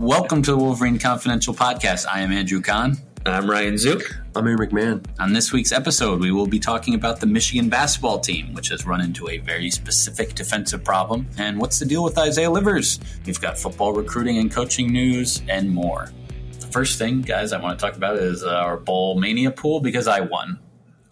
Welcome to the Wolverine Confidential Podcast. I am Andrew Kahn. I'm Ryan Zuke. I'm Aaron McMann. On this week's episode, we will be talking about the Michigan basketball team, which has run into a very specific defensive problem, and what's the deal with Isaiah Livers. We've got football recruiting and coaching news, and more. The first thing, guys, I want to talk about is our Bowl Mania pool because I won.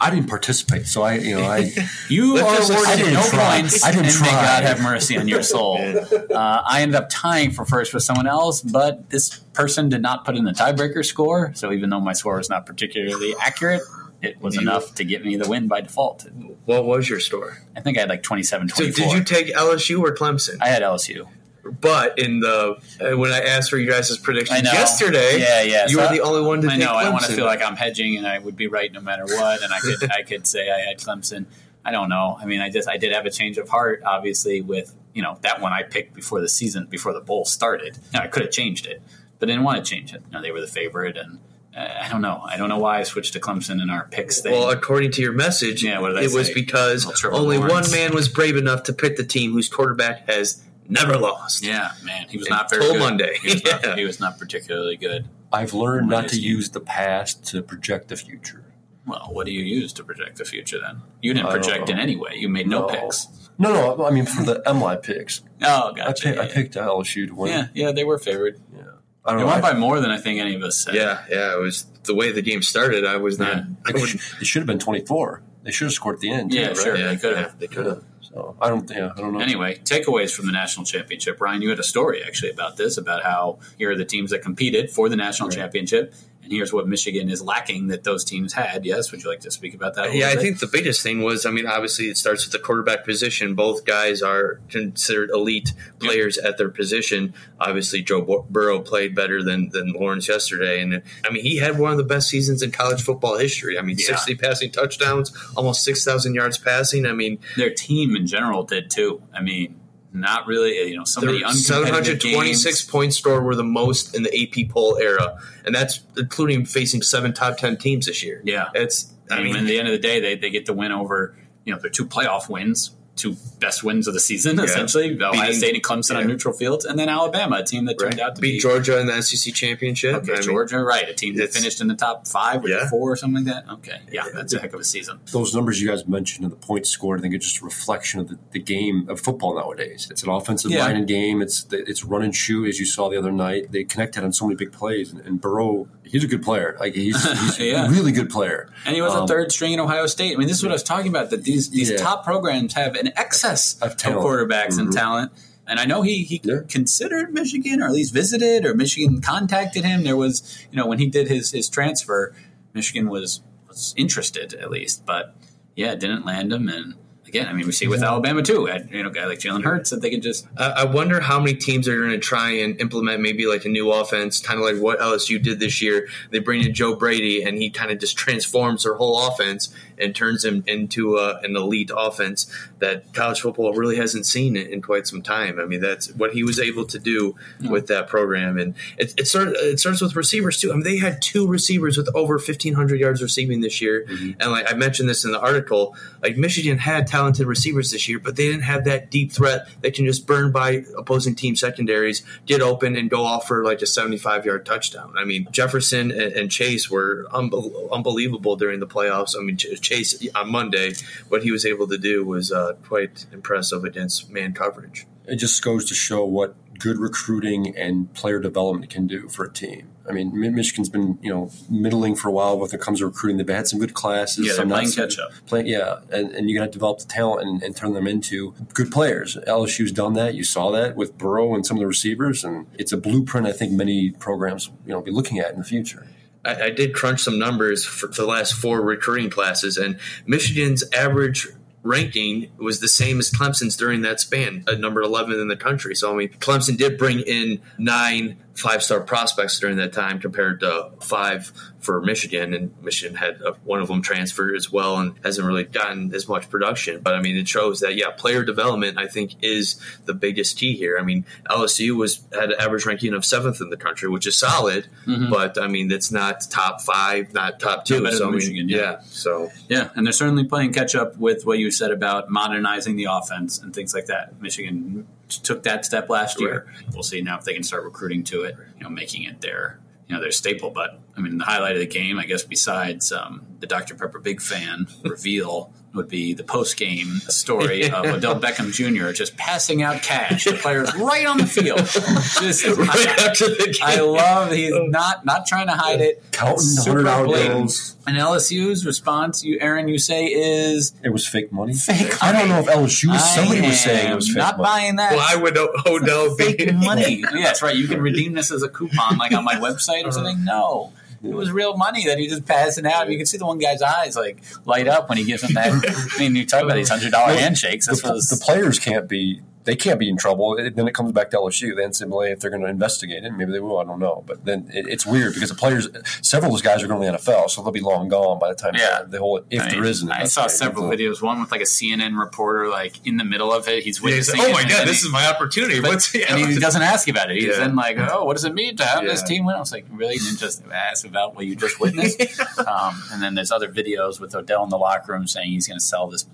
I didn't participate, so I, you know, I you are just- I awarded didn't no points, I didn't and may try. God have mercy on your soul. uh, I ended up tying for first with someone else, but this person did not put in the tiebreaker score. So even though my score was not particularly accurate, it was enough to get me the win by default. What was your score? I think I had like 27, So did you take LSU or Clemson? I had LSU. But in the uh, when I asked for you guys' predictions yesterday, Yeah, yeah. you So were the only one to I know. I want to feel like I'm hedging, and I would be right no matter what. And I could, I could say I had Clemson. I don't know. I mean, I just, I did have a change of heart, obviously, with you know that one I picked before the season, before the bowl started. Now, I could have changed it, but I didn't want to change it. You know, they were the favorite, and uh, I don't know. I don't know why I switched to Clemson in our picks thing. Well, according to your message, Yeah, I it was because only Lawrence. one man was brave enough to pick the team whose quarterback has never lost. yeah, man, he was not very Until good. Monday. He was, Yeah. not, he was not particularly good. I've learned not to he? use the past to project the future. Well, what do you use to project the future then? You didn't I project in any way. You made no, No. picks. No, no, I mean for the MLive picks. Oh, I, gotcha. pick, I picked LSU to win. yeah, yeah, they were favored. Yeah. I don't They know. won I- by more than I think any of us said. Yeah, yeah. It was the way the game started. I was not. Yeah. I it, should, it should have been 24. They should have scored at the end. too, Yeah, right? sure. Yeah, they could yeah, have. they could have. So I don't. Yeah, I don't know. Anyway, takeaways from the national championship. Ryan, you had a story actually about this, about how here are the teams that competed for the national Right. championship, and here's what Michigan is lacking that those teams had. Yes, would you like to speak about that? Yeah, I think the biggest thing was, I mean, obviously it starts with the quarterback position. Both guys are considered elite players at their position. Obviously, Joe Burrow played better than than Lawrence yesterday, and I mean, he had one of the best seasons in college football history. I mean, Yeah. sixty passing touchdowns, almost six thousand yards passing. I mean, their team in general did too. I mean, not really. Uh, you know, so many their uncompetitive seven hundred twenty six games. point score were the most in the AP poll era, and that's including facing seven top ten teams this year. Yeah, It's I I mean, mean, at the end of the day, they, they get the win over you know their two playoff wins, two best wins of the season, essentially. Ohio Beating- State and Clemson on neutral fields, and then Alabama, a team that turned right? out to beat be Georgia in the SEC championship. Okay, I mean, Georgia, right? A team that finished in the top five or Yeah. four or something like that. Okay, yeah, that's a heck of a season. Those numbers you guys mentioned and the points scored, I think it's just a reflection of the, the game of football nowadays. It's an offensive Yeah. minded game. It's it's run and shoot as you saw the other night. They connected on so many big plays, and, and Burrow, he's a good player. Like he's, he's Yeah. a really good player. And he was a Um, third string in Ohio State. I mean, this is what I was talking about. That these these Yeah. top programs have an excess Of talent. quarterbacks and Mhm. talent. And I know he he Yeah. considered Michigan, or at least visited, or Michigan contacted him. There was, you know, when he did his his transfer, Michigan was was interested at least, but yeah, didn't land him. And again, I mean, we see with Alabama too. Had, you know, a guy like Jalen Hurts that they could just I I wonder how many teams are going to try and implement maybe like a new offense, kind of like what LSU did this year. They bring in Joe Brady, and he kind of just transforms their whole offense and turns them into a, an elite offense that college football really hasn't seen in, in quite some time. I mean, that's what he was able to do with that program, and it, it, start, it starts with receivers too. I mean, they had two receivers with over fifteen hundred yards receiving this year, mm-hmm. and like I mentioned this in the article, like Michigan had talented receivers this year, but they didn't have that deep threat that can just burn by opposing team secondaries, get open, and go off for like a seventy-five yard touchdown. I mean, Jefferson and, and Chase were unbel- unbelievable during the playoffs. I mean, Ch- Chase on Monday, what he was able to do was uh, quite impressive against man coverage. It just goes to show what good recruiting and player development can do for a team. I mean, Michigan's been you know middling for a while when it comes to recruiting. They've had some good classes. Yeah, some playing catch up. Play, yeah, and, and you got to develop the talent and, and, turn them into good players. LSU's done that. You saw that with Burrow and some of the receivers, and it's a blueprint I think many programs you know be looking at in the future. I, I did crunch some numbers for, for the last four recruiting classes, and Michigan's average ranking was the same as Clemson's during that span, at number 11 in the country. So, I mean, Clemson did bring in nine five star prospects during that time compared to five for Michigan, and Michigan had a, one of them transfer as well and hasn't really gotten as much production. But I mean, it shows that yeah, player development I think is the biggest key here. I mean, LSU was had an average ranking of seventh in the country, which is solid, mm-hmm. but I mean, that's not top five, not top two. so I mean, Michigan, yeah. yeah, so yeah, and they're certainly playing catch up with what you said about modernizing the offense and things like that. Michigan took that step last year. We'll see now if they can start recruiting to it, you know, making it their you know their staple. But I mean, the highlight of the game, I guess, besides um, the Dr Pepper big fan reveal would be the post game story of Odell Beckham Jr. just passing out cash to players right on the field. Just right I, after the game. I love he's not not trying to hide it. Counting hundred dollar bills. And LSU's response, you Aaron, you say is it was fake money. Fake. I don't know if LSU. Somebody was saying it was fake not money. buying that. Why would Odell be fake money? yeah, that's right. You can redeem this as a coupon, like on my website or uh-huh. something. No. It was real money that he just passing out. You can see the one guy's eyes like light up when he gives him that. I mean, you talk about these hundred dollar handshakes. This the, was, the players can't be they can't be in trouble. It, then it comes back to LSU, the NCAA, if they're going to investigate it. Maybe they will. I don't know. But then it, it's weird because the players, several of those guys are going to the NFL, so they'll be long gone by the time yeah. the whole if I mean, there is an. I saw several videos. One with like a CNN reporter, like in the middle of it, he's witnessing. Yeah, he's like, oh my god, this he, is my opportunity. But, What's yeah. and he doesn't ask about it. He's yeah. then like, oh, what does it mean to have this team win? I was like, really? You didn't just ask about what you just witnessed. um, and then there's other videos with Odell in the locker room saying he's going to sell this.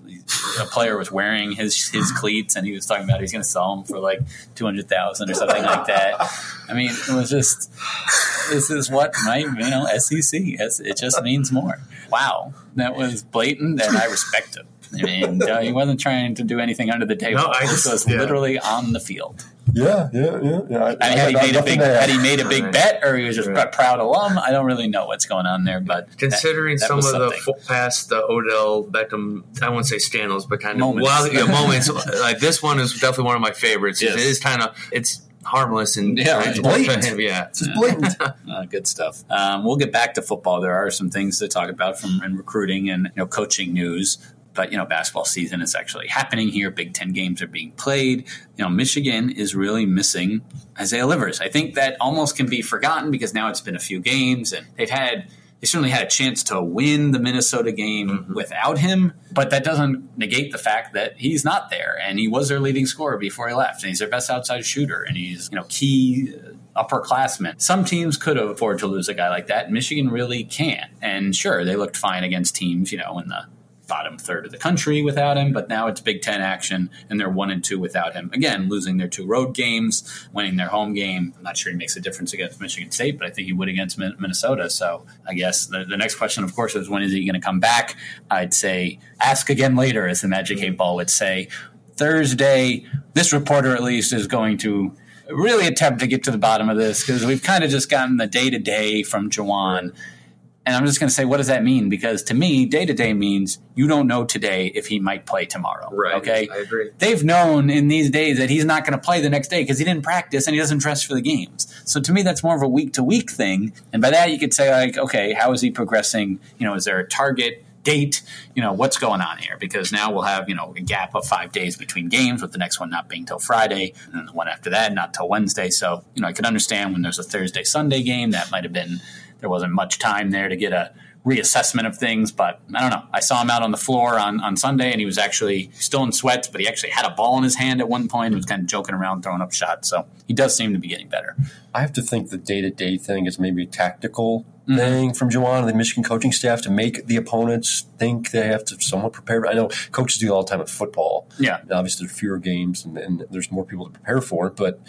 A player was wearing his his cleats, and he was talking about he's going to sell them for like two hundred thousand or something like that. I mean, it was just this is what my you know SEC. It just means more. Wow, that was blatant, and I respect him. I mean, uh, he wasn't trying to do anything under the table. No, I just, this was yeah. literally on the field. Yeah, yeah, yeah. yeah. I, I mean, had, he made a big, had he made a big right. bet, or he was just right. a proud alum, I don't really know what's going on there. But considering that, that some of something. the past the Odell Beckham, I won't say scandals, but kind of moments, well, yeah, moments like this one is definitely one of my favorites. Yes. It is kind of it's harmless and yeah, it's blatant. Yeah, it's just blatant. uh, good stuff. Um, we'll get back to football. There are some things to talk about from in recruiting and you know coaching news but you know basketball season is actually happening here big 10 games are being played you know michigan is really missing isaiah livers i think that almost can be forgotten because now it's been a few games and they've had they certainly had a chance to win the minnesota game mm-hmm. without him but that doesn't negate the fact that he's not there and he was their leading scorer before he left and he's their best outside shooter and he's you know key upperclassmen. Some teams could afford to lose a guy like that. Michigan really can't. And sure, they looked fine against teams, you know, in the bottom third of the country without him, but now it's Big Ten action, and they're one and two without him. Again, losing their two road games, winning their home game. I'm not sure he makes a difference against Michigan State, but I think he would against Minnesota. So I guess the, the next question, of course, is when is he going to come back? I'd say ask again later, as the Magic Eight Ball would say. Thursday, this reporter at least is going to really attempt to get to the bottom of this because we've kind of just gotten the day to day from Juwan and I'm just going to say, what does that mean? Because to me, day to day means you don't know today if he might play tomorrow. Right. Okay. I agree. They've known in these days that he's not going to play the next day because he didn't practice and he doesn't dress for the games. So to me, that's more of a week to week thing. And by that, you could say, like, okay, how is he progressing? You know, is there a target? date, you know, what's going on here? Because now we'll have, you know, a gap of five days between games, with the next one not being till Friday, and then the one after that not till Wednesday. So, you know, I could understand when there's a Thursday Sunday game, that might have been there wasn't much time there to get a reassessment of things. But I don't know. I saw him out on the floor on, on Sunday, and he was actually still in sweats, but he actually had a ball in his hand at one point and was kind of joking around, throwing up shots. So he does seem to be getting better. I have to think the day to day thing is maybe a tactical mm-hmm. thing from Juwan and the Michigan coaching staff to make the opponents think they have to somewhat prepare. I know coaches do all the time at football. Yeah. Obviously, there are fewer games and, and there's more people to prepare for it, but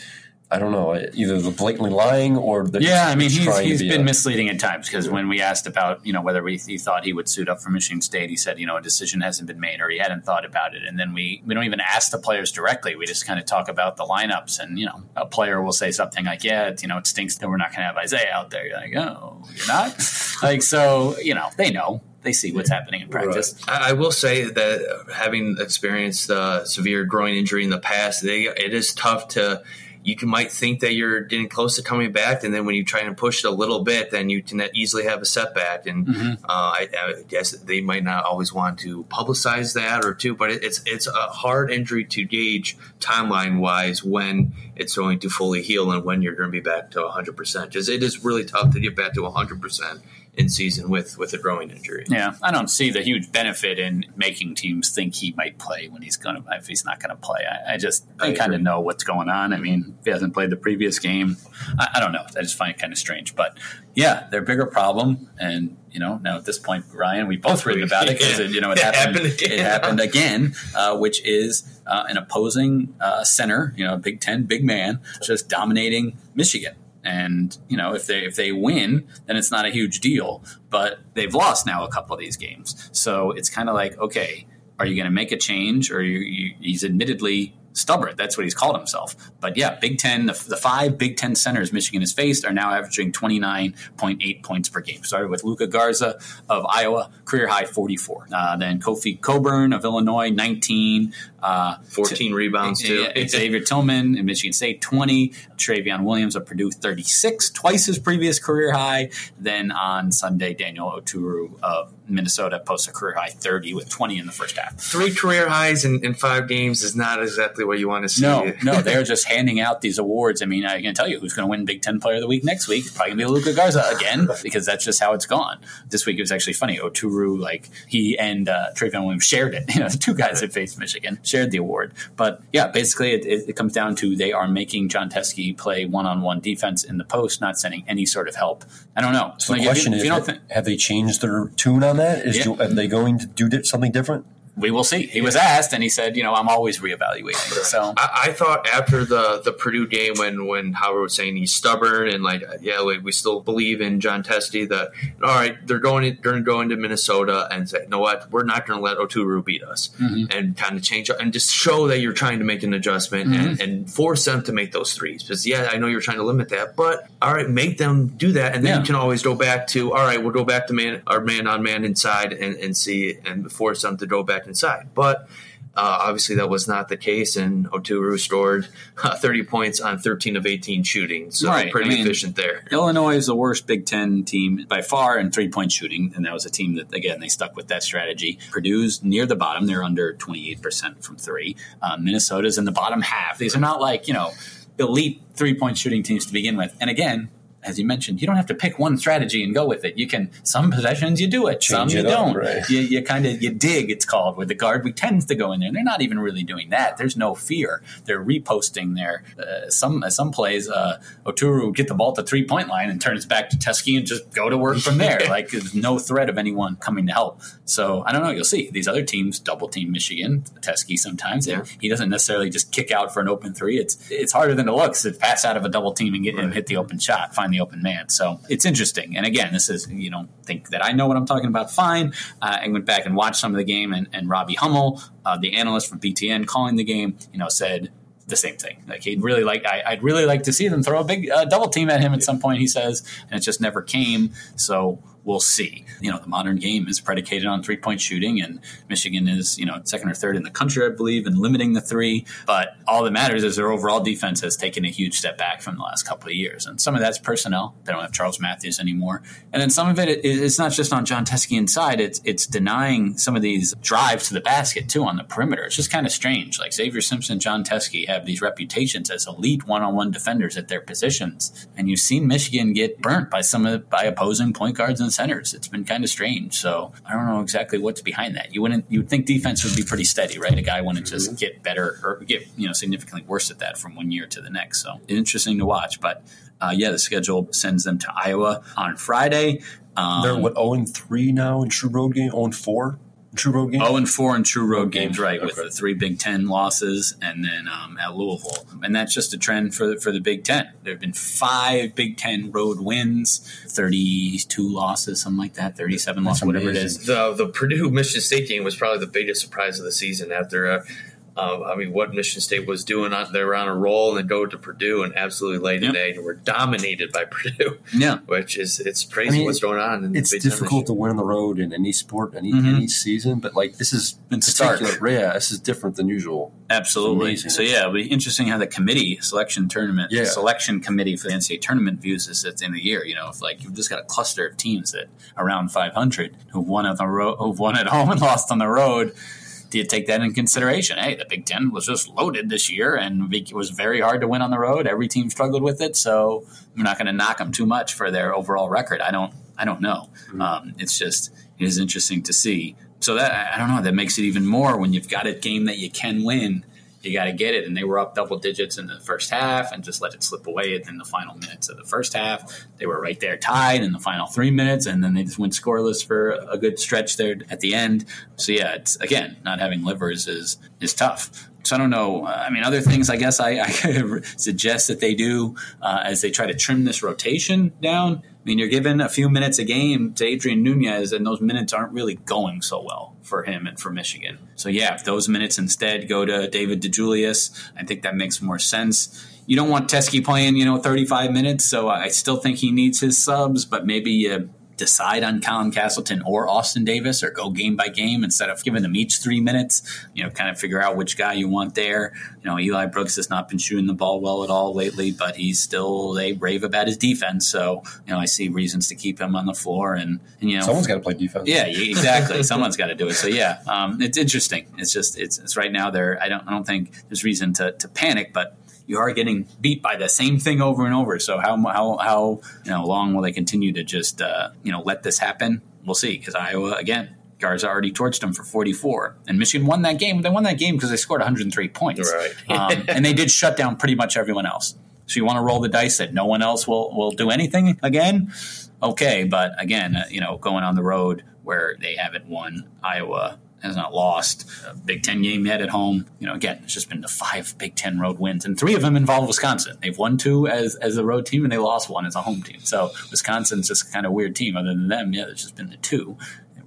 I don't know, either the blatantly lying or the yeah. I mean, he's, he's be been a, misleading at times because when we asked about you know whether we, he thought he would suit up for Michigan State, he said you know a decision hasn't been made or he hadn't thought about it. And then we we don't even ask the players directly. We just kind of talk about the lineups, and you know a player will say something like, "Yeah, it, you know it stinks that we're not going to have Isaiah out there." You're like, "Oh, you're not." like so, you know they know they see what's happening in practice. Right. I, will say that having experienced a severe groin injury in the past, they, it is tough to you can, might think that you're getting close to coming back, and then when you try and push it a little bit, then you can easily have a setback. And mm-hmm. uh, I, I, guess they might not always want to publicize that or two, but it, it's it's a hard injury to gauge timeline wise when it's going to fully heal and when you're going to be back to 100. percent Because it is really tough to get back to 100 percent in season with with a groin injury. Yeah, I don't see the huge benefit in making teams think he might play when he's going to if he's not going to play. I, I just I, I kind of know what's going on. I mean, if he hasn't played the previous game, I, I don't know. I just find it kind of strange. But yeah, their bigger problem, and you know, now at this point, Ryan, we both written about it because you know it, it happened. happened it happened again, uh, which is uh, an opposing uh, center, you know, Big Ten big man, just dominating Michigan. And you know, if they if they win, then it's not a huge deal. But they've lost now a couple of these games, so it's kind of like, okay, are you going to make a change? Or you, you, he's admittedly stubborn. That's what he's called himself. But yeah, Big Ten, the, the, five Big Ten centers Michigan has faced are now averaging 29.8 points per game. Started with Luka Garza of Iowa, career high 44. Uh, then Kofi Cockburn of Illinois, 19. Uh, 14 t- rebounds, too. Xavier Tillman in Michigan State, 20. Trevion Williams of Purdue, 36, twice his previous career high. Then on Sunday, Daniel Oturu of Minnesota posts a career high 30 with 20 in the first half. Three career highs in, in five games is not exactly what you want to see. No, no, they're just handing out these awards. I mean, I can tell you who's going to win Big Ten Player of the Week next week. It's probably going to be Luka Garza again because that's just how it's gone. This week it was actually funny. Oturu, like he and uh, Trevion Williams shared it. You know, the two guys that faced Michigan shared the award. But yeah, basically it, it, it comes down to they are making Jon Teske play one-on-one defense in the post, not sending any sort of help. I don't know. So like the question you, is, have they changed their tune on that? Is yeah. do, are they going to do something different? We will see. He was asked, and he said, "You know, I'm always reevaluating." So I, I, thought after the the Purdue game, when when Howard was saying he's stubborn and like, yeah, like we still believe in Jon Teske. That all right, they're going to, they're going to Minnesota and say, you know what, we're not going to let Oturu beat us, mm-hmm. and kind of change and just show that you're trying to make an adjustment mm-hmm. and, and, force them to make those threes. Because yeah, I know you're trying to limit that, but all right, make them do that, and then yeah. you can always go back to all right, we'll go back to man our man on man inside and, and see and force them to go back inside, but uh, obviously, that was not the case, and Oturu scored uh, 30 points on 13 of 18 shooting, so right. pretty I mean, efficient there. Illinois is the worst Big Ten team by far in three point shooting, and that was a team that, again, they stuck with that strategy. Purdue's near the bottom; they're under 28% from three. Uh, Minnesota's in the bottom half. These are not like you know elite three point shooting teams to begin with, and again, as you mentioned, you don't have to pick one strategy and go with it. You can some possessions you do it, Change some you don't. Up, right. You, you kind of you dig. It's called where the guard we tends to go in there. They're not even really doing that. There's no fear. They're reposting their uh, some uh, some plays. Uh, Oturu get the ball to three point line and turns back to Teske and just go to work from there. like there's no threat of anyone coming to help. So I don't know. You'll see these other teams double team Michigan Teske sometimes. Yeah. he doesn't necessarily just kick out for an open three. It's it's harder than it looks to pass out of a double team and get right. and hit the open shot. Find the open man. So it's interesting. And again, this is, you don't think that I know what I'm talking about. Fine. Uh, I went back and watched some of the game, and, and Robbie Hummel, uh, the analyst from BTN calling the game, you know, said the same thing. Like he'd really like, I, would really like to see them throw a big uh, double team at him at some point. He says, and it just never came. So we'll see. You know, the modern game is predicated on three point shooting, and Michigan is, you know, second or third in the country, I believe, in limiting the three. But all that matters is their overall defense has taken a huge step back from the last couple of years. And some of that's personnel. They don't have Charles Matthews anymore. And then some of it is not just on Jon Teske side, it's, it's denying some of these drives to the basket, too, on the perimeter. It's just kind of strange. Like Xavier Simpson, Jon Teske have these reputations as elite one on one defenders at their positions. And you've seen Michigan get burnt by some of by opposing point guards and centers. It's been kind of strange. So I don't know exactly what's behind that. You wouldn't you would think defense would be pretty steady, right? A guy wouldn't just get better or get you know significantly worse at that from one year to the next. So interesting to watch. But uh, yeah, the schedule sends them to Iowa on Friday. Um, They're what zero oh and three now in true road game. Zero oh and four. True road game. Oh and four in true road Road games, games, right? With the three Big Ten losses, and then um, at Louisville, and that's just a trend for the, for the Big Ten. There have been five Big Ten road wins, thirty-two losses, something like that, thirty-seven losses, whatever it is. The the Purdue Michigan State game was probably the biggest surprise of the season. After, uh, uh, I mean, what Michigan State was doing, on, they were on a roll and then go to Purdue and absolutely laid an egg and were dominated by Purdue. Yeah, Which is it's crazy I mean, what's going on. In It's the Big Ten this difficult to win on the road in any sport, any Mhm. any season, but like this is It's stark. particular- Yeah, this is different than usual. Absolutely. So yeah, it'll be interesting how the committee selection tournament Yeah. selection committee for the NCAA tournament views this at the end of the year. You know, if like you've just got a cluster of teams that around 500 who've won at the road, who've won at home and lost on the road. Do you take that in consideration? Hey, the Big Ten was just loaded this year, and it was very hard to win on the road. Every team struggled with it, so I'm not going to knock them too much for their overall record. I don't, I don't know. Um, it's just it is interesting to see. So that I don't know. That makes it even more when you've got a game that you can win you got to get it. And they were up double digits in the first half and just let it slip away in the final minutes of the first half. They were right there tied in the final three minutes, and then they just went scoreless for a good stretch there at the end. So yeah, it's again not having livers is is tough. So I don't know. Uh, I mean, other things I guess I, I suggest that they do uh, as they try to trim this rotation down. I mean, you're given a few minutes a game to Adrien Nunez, and those minutes aren't really going so well for him and for Michigan. So yeah, if those minutes instead go to David DeJulius, I think that makes more sense. You don't want Teske playing, you know, 35 minutes, so I still think he needs his subs, but maybe you decide on Colin Castleton or Austin Davis or go game by game instead of giving them each three minutes. You know, kind of figure out which guy you want there. You know, Eli Brooks has not been shooting the ball well at all lately, but he's still, they rave about his defense. So, you know, I see reasons to keep him on the floor and, and you know, Someone's got to play defense. yeah, exactly. Someone's got to do it. So yeah, um, it's interesting. It's just it's, it's right now there. I don't I don't think there's reason to, to panic, but you are getting beat by the same thing over and over. So how how how you know long will they continue to just uh, you know let this happen? We'll see. Because Iowa again. Garza already torched them for 44, and Michigan won that game. They won that game because they scored 103 points, Right. um, and they did shut down pretty much everyone else. So you want to roll the dice that no one else will will do anything again? okay, but again, uh, you know, going on the road where they haven't won, Iowa has not lost. A Big Ten game yet at home. You know, again, it's just been the five Big Ten road wins, and three of them involve Wisconsin. They've won two as as a road team, and they lost one as a home team. So Wisconsin's just kind of weird team. Other than them, yeah, there's just been the two.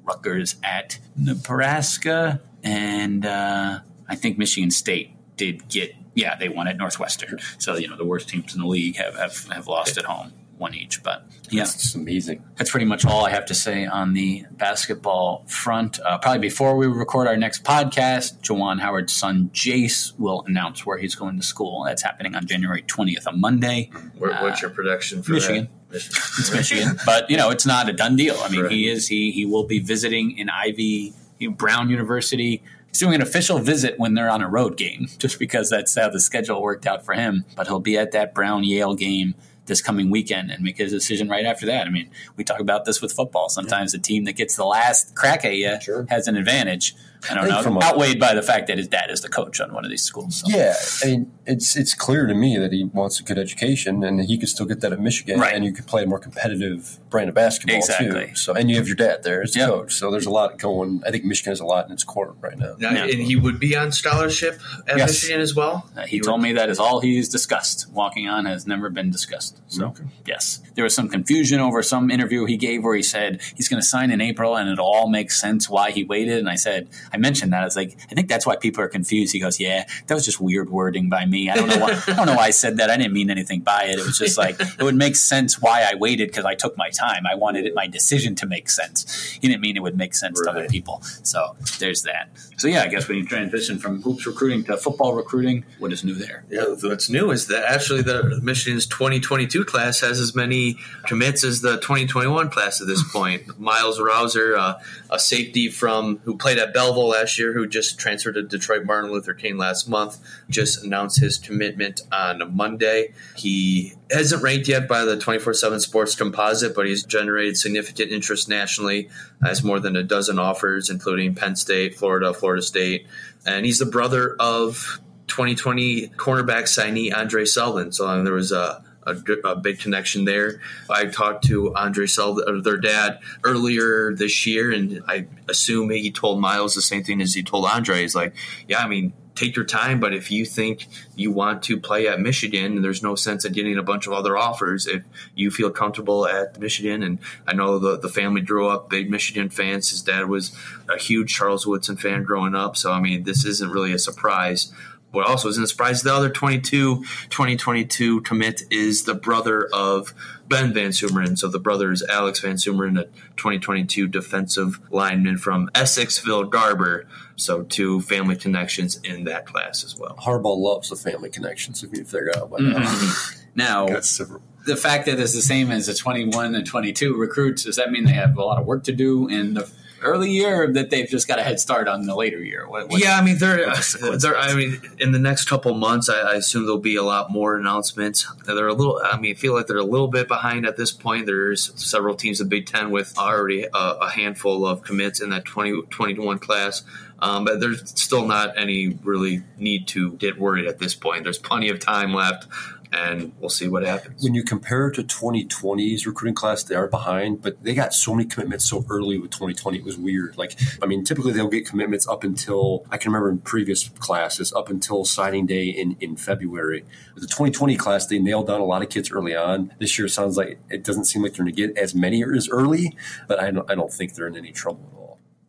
Rutgers at Nebraska, and uh, I think Michigan State did get. Yeah, they won at Northwestern. So you know, the worst teams in the league have have, have lost at home, one each. But yeah, It's amazing. that's pretty much all I have to say on the basketball front. Uh, probably before we record our next podcast, Juwan Howard's son Jace will announce where he's going to school. That's happening on January 20th, a Monday. Where, what's your prediction for Michigan. that? Michigan. It's Michigan, but you know it's not a done deal. I mean, Right. he is he he will be visiting in Ivy Brown University. He's doing an official visit when they're on a road game, just because that's how the schedule worked out for him. But he'll be at that Brown Yale game this coming weekend and make his decision right after that. I mean, we talk about this with football. Sometimes the team that gets the last crack at you Sure. has an advantage. I don't I know, from a- outweighed by the fact that his dad is the coach on one of these schools. So. Yeah, I mean, it's it's clear to me that he wants a good education, and he could still get that at Michigan, Right. and you could play a more competitive brand of basketball Exactly. too. So, and you have your dad there as the Yep. coach, so there's a lot going. I think Michigan has a lot in its court right now. Now, Yeah. And he would be on scholarship at Yes. Michigan as well. Uh, he told me that is all he's discussed. Walking on has never been discussed. So, Okay. yes, there was some confusion over some interview he gave where he said he's going to sign in April, and it all makes sense why he waited. And I said, I mentioned that. I was like, I think that's why people are confused. He goes, Yeah, that was just weird wording by me. I don't know why. I don't know why I said that. I didn't mean anything by it. It was just like it would make sense why I waited because I took my time. I wanted it, my decision to make sense. He didn't mean it would make sense to other people. So there's that. So yeah, I guess when you transition from hoops recruiting to football recruiting, what is new there? Yeah, what's new is that actually the Michigan's 2022 class has as many commits as the 2021 class at this point. Myles Rowser, uh, a safety from who played at Belleville last year, who just transferred to Detroit Martin Luther King last month, just announced his commitment on Monday. He hasn't ranked yet by the 24/7 Sports Composite, but he's generated significant interest nationally. Has more than a dozen offers, including Penn State, Florida, Florida State, and he's the brother of 2020 cornerback signee Andre Seldon. So um, there was a, a, a, big connection there. I talked to Andre Seld, uh, their dad, earlier this year, and I assume he told Myles the same thing as he told Andre. He's like, yeah, I mean, take your time, but if you think you want to play at Michigan, there's no sense in getting a bunch of other offers. If you feel comfortable at Michigan, and I know the, the family grew up big Michigan fans. His dad was a huge Charles Woodson fan growing up. So, I mean, this isn't really a surprise. What also isn't a surprise, the other 22, 2022 commit is the brother of Ben Van Sumeren. So the brothers Alex Van Sumeren, a 2022 defensive lineman from Essexville Garber. So two family connections in that class as well. Harbaugh loves the family connections, if you figure out by now. Mm-hmm. now, the fact that it's the same as the 21 and 22 recruits, does that mean they have a lot of work to do in the early year that they've just got a head start on the later year? What, what, yeah, I mean, they're, the they're I mean, in the next couple months, I, I, assume there'll be a lot more announcements. They're a little, I mean, I feel like they're a little bit behind at this point. There's several teams in Big Ten with already a, a handful of commits in that 20, 21 class. Um, but there's still not any really need to get worried at this point. There's plenty of time left and we'll see what happens. When you compare to 2020's recruiting class, they are behind, but they got so many commitments so early with 2020. It was weird. Like, I mean, typically they'll get commitments up until I can remember in previous classes up until signing day in in February. With the 2020 class, they nailed down a lot of kids early on. This year, sounds like it doesn't seem like they're going to get as many as early, but I don't, I don't think they're in any trouble at all.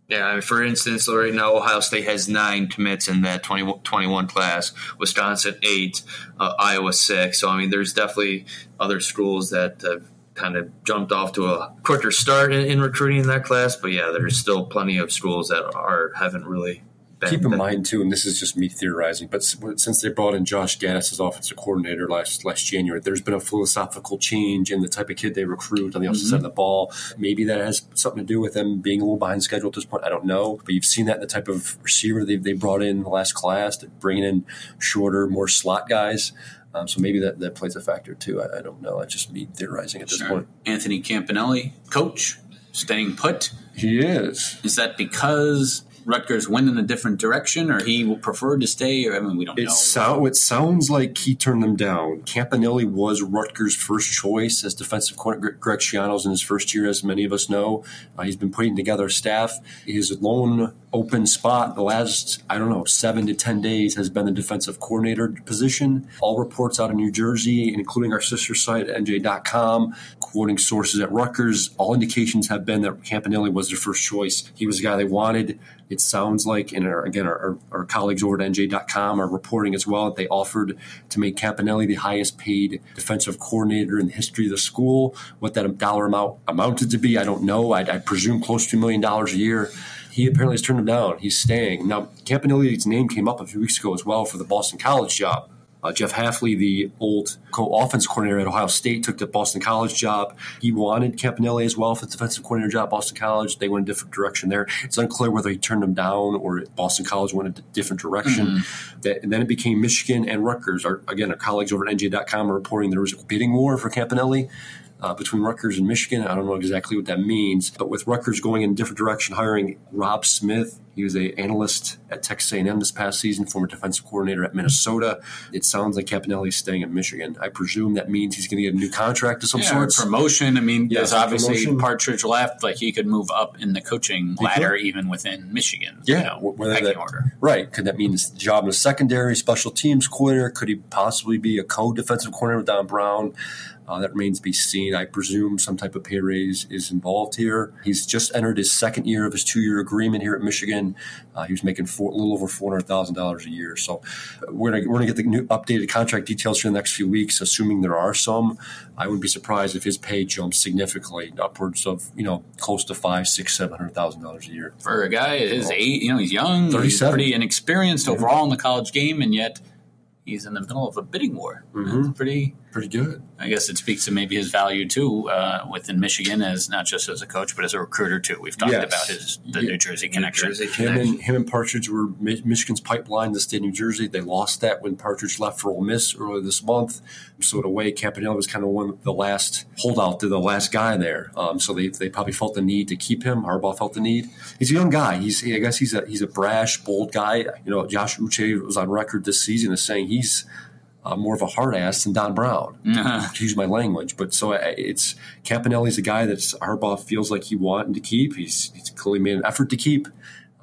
Yeah, I mean, for instance, right now Ohio State has nine commits in that 20, 21 class, Wisconsin eight, uh, Iowa six. So I mean, there's definitely other schools that have kind of jumped off to a quicker start in, in recruiting in that class. But yeah, there's still plenty of schools that are haven't really Keep in mind too, and this is just me theorizing, but since they brought in Josh Gattis as offensive coordinator last last January, there's been a philosophical change in the type of kid they recruit on the mm-hmm. side of the ball. Maybe that has something to do with them being a little behind schedule at this point. I don't know, but you've seen that in the type of receiver they they brought in the last class, that bringing in shorter, more slot guys. Um, so maybe that, that plays a factor too. I, I don't know. I just me theorizing at this sure. point. Anthony Campanile, coach, staying put. He is. Is that because Rutgers went in a different direction, or he preferred to stay? Or I mean, we don't it know. So, it sounds like he turned them down. Campanile was Rutgers' first choice as defensive coordinator. Greg Schiano's in his first year, as many of us know. Uh, he's been putting together staff. His lone open spot the last, I don't know, seven to 10 days has been the defensive coordinator position. All reports out of New Jersey, including our sister site, NJ.com, quoting sources at Rutgers, all indications have been that Campanile was their first choice. He was the guy they wanted. It sounds like, and our, again, our, our, colleagues over at NJ.com are reporting as well that they offered to make Campanile the highest paid defensive coordinator in the history of the school. What that dollar amount amounted to be, I don't know. I, I presume close to a million dollars a year. He apparently has turned him down. He's staying. Now, Campanile's name came up a few weeks ago as well for the Boston College job. Uh, Jeff Hafley, the old co-offense coordinator at Ohio State, took the Boston College job. He wanted Campanile as well for the defensive coordinator job at Boston College. They went a different direction there. It's unclear whether he turned them down or Boston College went a different direction. Mm-hmm. That, and then it became Michigan and Rutgers. Our, again, our colleagues over at NJ.com are reporting there was a bidding war for Campanile uh, between Rutgers and Michigan. I don't know exactly what that means, but with Rutgers going in a different direction, hiring Rob Smith, he was a analyst at Texas A&M this past season, former defensive coordinator at Minnesota. It sounds like Campanile is staying in Michigan. I presume that means he's going to get a new contract of some yeah, sort. Promotion. I mean, yes, obviously promotion. Partridge left. Like he could move up in the coaching ladder even within Michigan. Yeah, you know, that, order. Right. Could that mean his job in the secondary, special teams coordinator? Could he possibly be a co-defensive coordinator with Don Brown? Uh, that remains to be seen. I presume some type of pay raise is involved here. He's just entered his second year of his two year agreement here at Michigan. Uh, he was making four, a little over $400,000 a year. So uh, we're going we're to get the new updated contract details for the next few weeks, assuming there are some. I wouldn't be surprised if his pay jumps significantly, upwards of, you know, close to five, six, seven hundred thousand dollars a year. For a guy his eight, you know, he's young, 37. he's pretty inexperienced overall in the college game, and yet – he's in the middle of a bidding war. Mm-hmm. pretty pretty good. I guess it speaks to maybe his value too uh, within Michigan as not just as a coach but as a recruiter too. We've talked yes. about his the yeah. New Jersey connection. New Jersey him, and, him and Partridge were Michigan's pipeline to the state of New Jersey. They lost that when Partridge left for Ole Miss earlier this month. So in a way, Campanile was kind of one of the last holdout, to the last guy there. Um, so they, they probably felt the need to keep him. Harbaugh felt the need. He's a young guy. He's I guess he's a he's a brash, bold guy. You know, Josh Uche was on record this season as saying he's uh, more of a hard ass than Don Brown. Uh-huh. To use my language, but so it's Campanile's a guy that Harbaugh feels like he wanted to keep. He's, he's clearly made an effort to keep.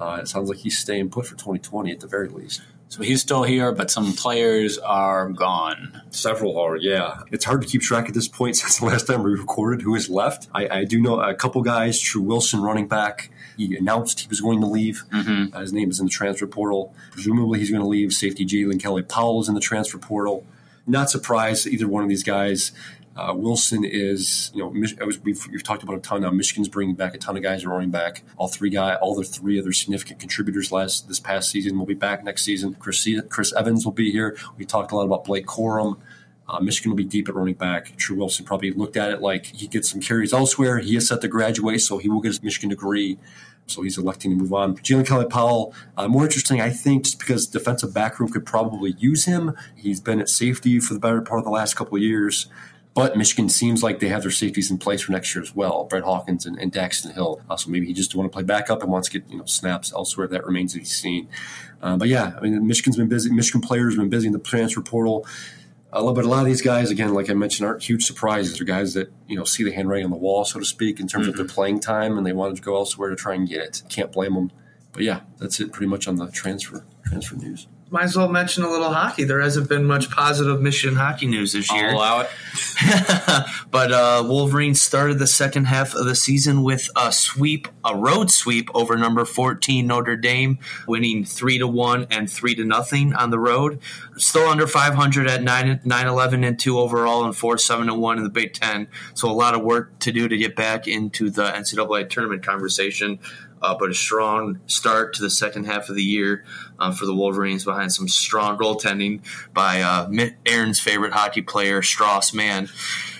Uh, it sounds like he's staying put for 2020 at the very least. So he's still here, but some players are gone. Several are, yeah. It's hard to keep track at this point since the last time we recorded who has left. I, I do know a couple guys. Tru Wilson, running back, he announced he was going to leave. Uh, his name is in the transfer portal. Presumably, he's going to leave. Safety Jaylen Kelly Powell is in the transfer portal. Not surprised either one of these guys. Uh, Wilson is, you know, was, we've, we've talked about a ton now. Michigan's bringing back a ton of guys running back. All three guy, all the three other significant contributors last this past season will be back next season. Chris, Chris Evans will be here. We talked a lot about Blake Corum. Uh, Michigan will be deep at running back. Tru Wilson probably looked at it like he gets some carries elsewhere. He is set to graduate, so he will get his Michigan degree. So he's electing to move on. Jaylen Kelly Powell, uh, more interesting, I think, just because defensive back room could probably use him. He's been at safety for the better part of the last couple of years. But Michigan seems like they have their safeties in place for next year as well. Brad Hawkins and, and Daxton Hill. Uh, so maybe he just want to play backup and wants to get you know snaps elsewhere. That remains to be seen. Uh, but yeah, I mean, Michigan's been busy. Michigan players have been busy in the transfer portal. A little bit. A lot of these guys, again, like I mentioned, aren't huge surprises. They're guys that you know see the handwriting on the wall, so to speak, in terms of their playing time, and they wanted to go elsewhere to try and get it. Can't blame them. But yeah, that's it pretty much on the transfer transfer news. Might as well mention a little hockey. There hasn't been much positive Michigan hockey news this year. I'll allow it. but uh, Wolverines started the second half of the season with a sweep, a road sweep over number 14 Notre Dame, winning three to one and three to nothing on the road. Still under 500 at 9, 9 11 and two overall, and four seven and one in the Big Ten. So a lot of work to do to get back into the NCAA tournament conversation. Uh, but a strong start to the second half of the year uh, for the Wolverines behind some strong goaltending by uh, Aaron's favorite hockey player, Strauss Mann.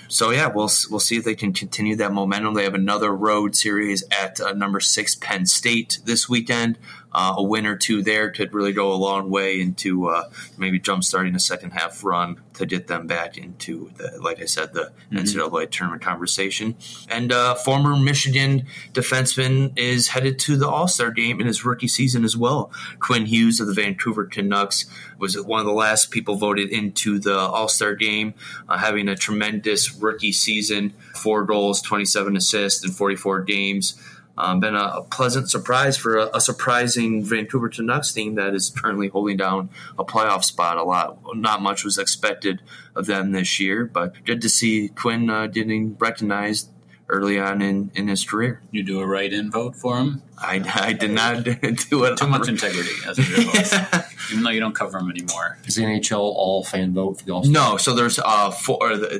So yeah, we'll we'll see if they can continue that momentum. They have another road series at uh, number six Penn State this weekend. Uh, a win or two there could really go a long way into uh, maybe jumpstarting a second half run to get them back into the, like I said, the NCAA tournament conversation. And uh, former Michigan defenseman is headed to the All Star game in his rookie season as well. Quinn Hughes of the Vancouver Canucks was one of the last people voted into the All Star game, uh, having a tremendous rookie season four goals, 27 assists in 44 games. Um, been a, a pleasant surprise for a, a surprising Vancouver Canucks team that is currently holding down a playoff spot. A lot, not much was expected of them this year, but good to see Quinn uh, getting recognized early on in, in his career. You do a write-in vote for him. I, I did not do it. Too much integrity as a journalist, even though you don't cover him anymore. Is the NHL all fan vote for the All Star? No, so there's uh four. The,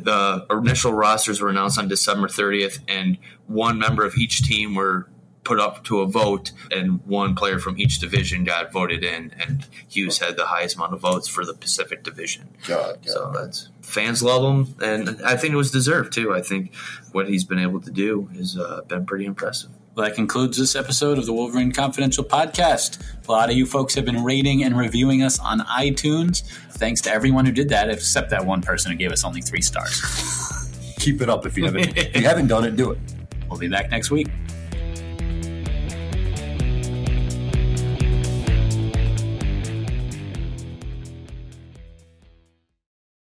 the initial rosters were announced on December 30th, and one member of each team were put up to a vote, and one player from each division got voted in, and Hughes had the highest amount of votes for the Pacific Division. God, God. So that's fans love him, and I think it was deserved too. I think what he's been able to do has uh, been pretty impressive. Well, that concludes this episode of the Wolverine Confidential podcast. A lot of you folks have been rating and reviewing us on iTunes. Thanks to everyone who did that, except that one person who gave us only three stars. Keep it up if you haven't. if you haven't done it, do it. We'll be back next week.